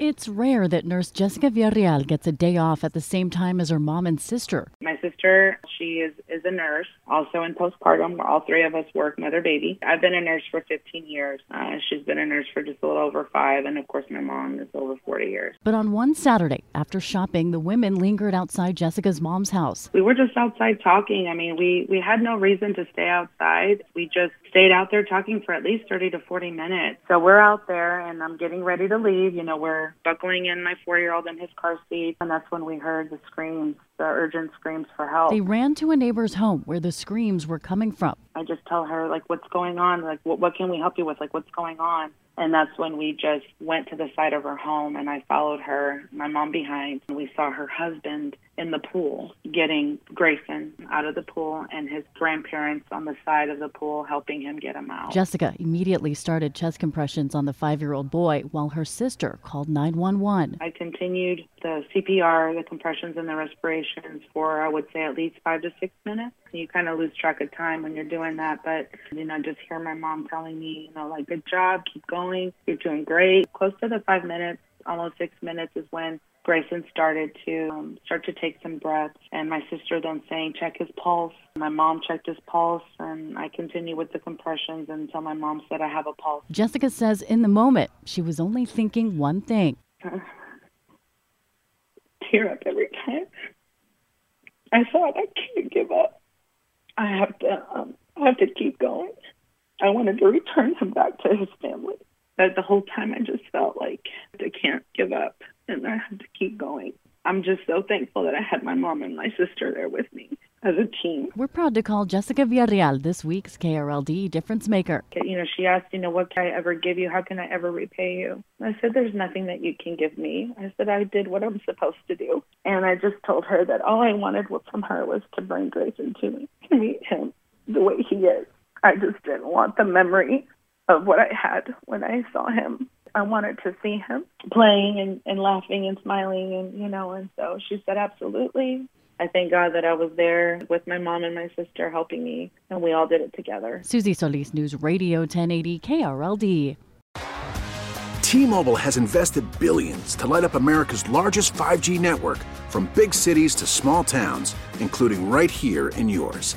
It's rare that nurse Jessica Villarreal gets a day off at the same time as her mom and sister. My sister, she is, is a nurse, also in postpartum. All three of us work mother baby. I've been a nurse for 15 years. Uh, she's been a nurse for just a little over five, and of course, my mom is over 40 years. But on one Saturday, after shopping, the women lingered outside Jessica's mom's house. We were just outside talking. I mean, we, we had no reason to stay outside. We just stayed out there talking for at least 30 to 40 minutes. So we're out there, and I'm getting ready to leave. You know, we're buckling in my four year old in his car seat, and that's when we heard the screams, the urgent screams for help. They ran to a neighbor's home where the screams were coming from. I just tell her, like, what's going on? Like, what, what can we help you with? Like, what's going on? And that's when we just went to the side of her home and I followed her, my mom behind. And we saw her husband in the pool getting Grayson out of the pool and his grandparents on the side of the pool helping him get him out. Jessica immediately started chest compressions on the five year old boy while her sister called 911. I continued the CPR, the compressions, and the respirations for, I would say, at least five to six minutes. You kind of lose track of time when you're doing that, but, you know, just hear my mom telling me, you know, like, good job, keep going, you're doing great. Close to the five minutes, almost six minutes is when Grayson started to um, start to take some breaths, and my sister then saying, "Check his pulse." My mom checked his pulse, and I continued with the compressions until my mom said, "I have a pulse." Jessica says in the moment she was only thinking one thing. Tear up every time. I thought I can't give up. I have to. Um, I have to keep going. I wanted to return him back to his family. But the whole time, I just felt like I can't give up and I have to keep going. I'm just so thankful that I had my mom and my sister there with me as a team. We're proud to call Jessica Villarreal this week's KRLD Difference Maker. You know, she asked, you know, what can I ever give you? How can I ever repay you? I said, there's nothing that you can give me. I said, I did what I'm supposed to do. And I just told her that all I wanted from her was to bring Grayson to me, to meet him the way he is. I just didn't want the memory of what I had when I saw him. I wanted to see him playing and, and laughing and smiling and you know and so she said absolutely. I thank God that I was there with my mom and my sister helping me and we all did it together. Susie Solis News Radio 1080 KRLD. T-Mobile has invested billions to light up America's largest 5G network from big cities to small towns, including right here in yours.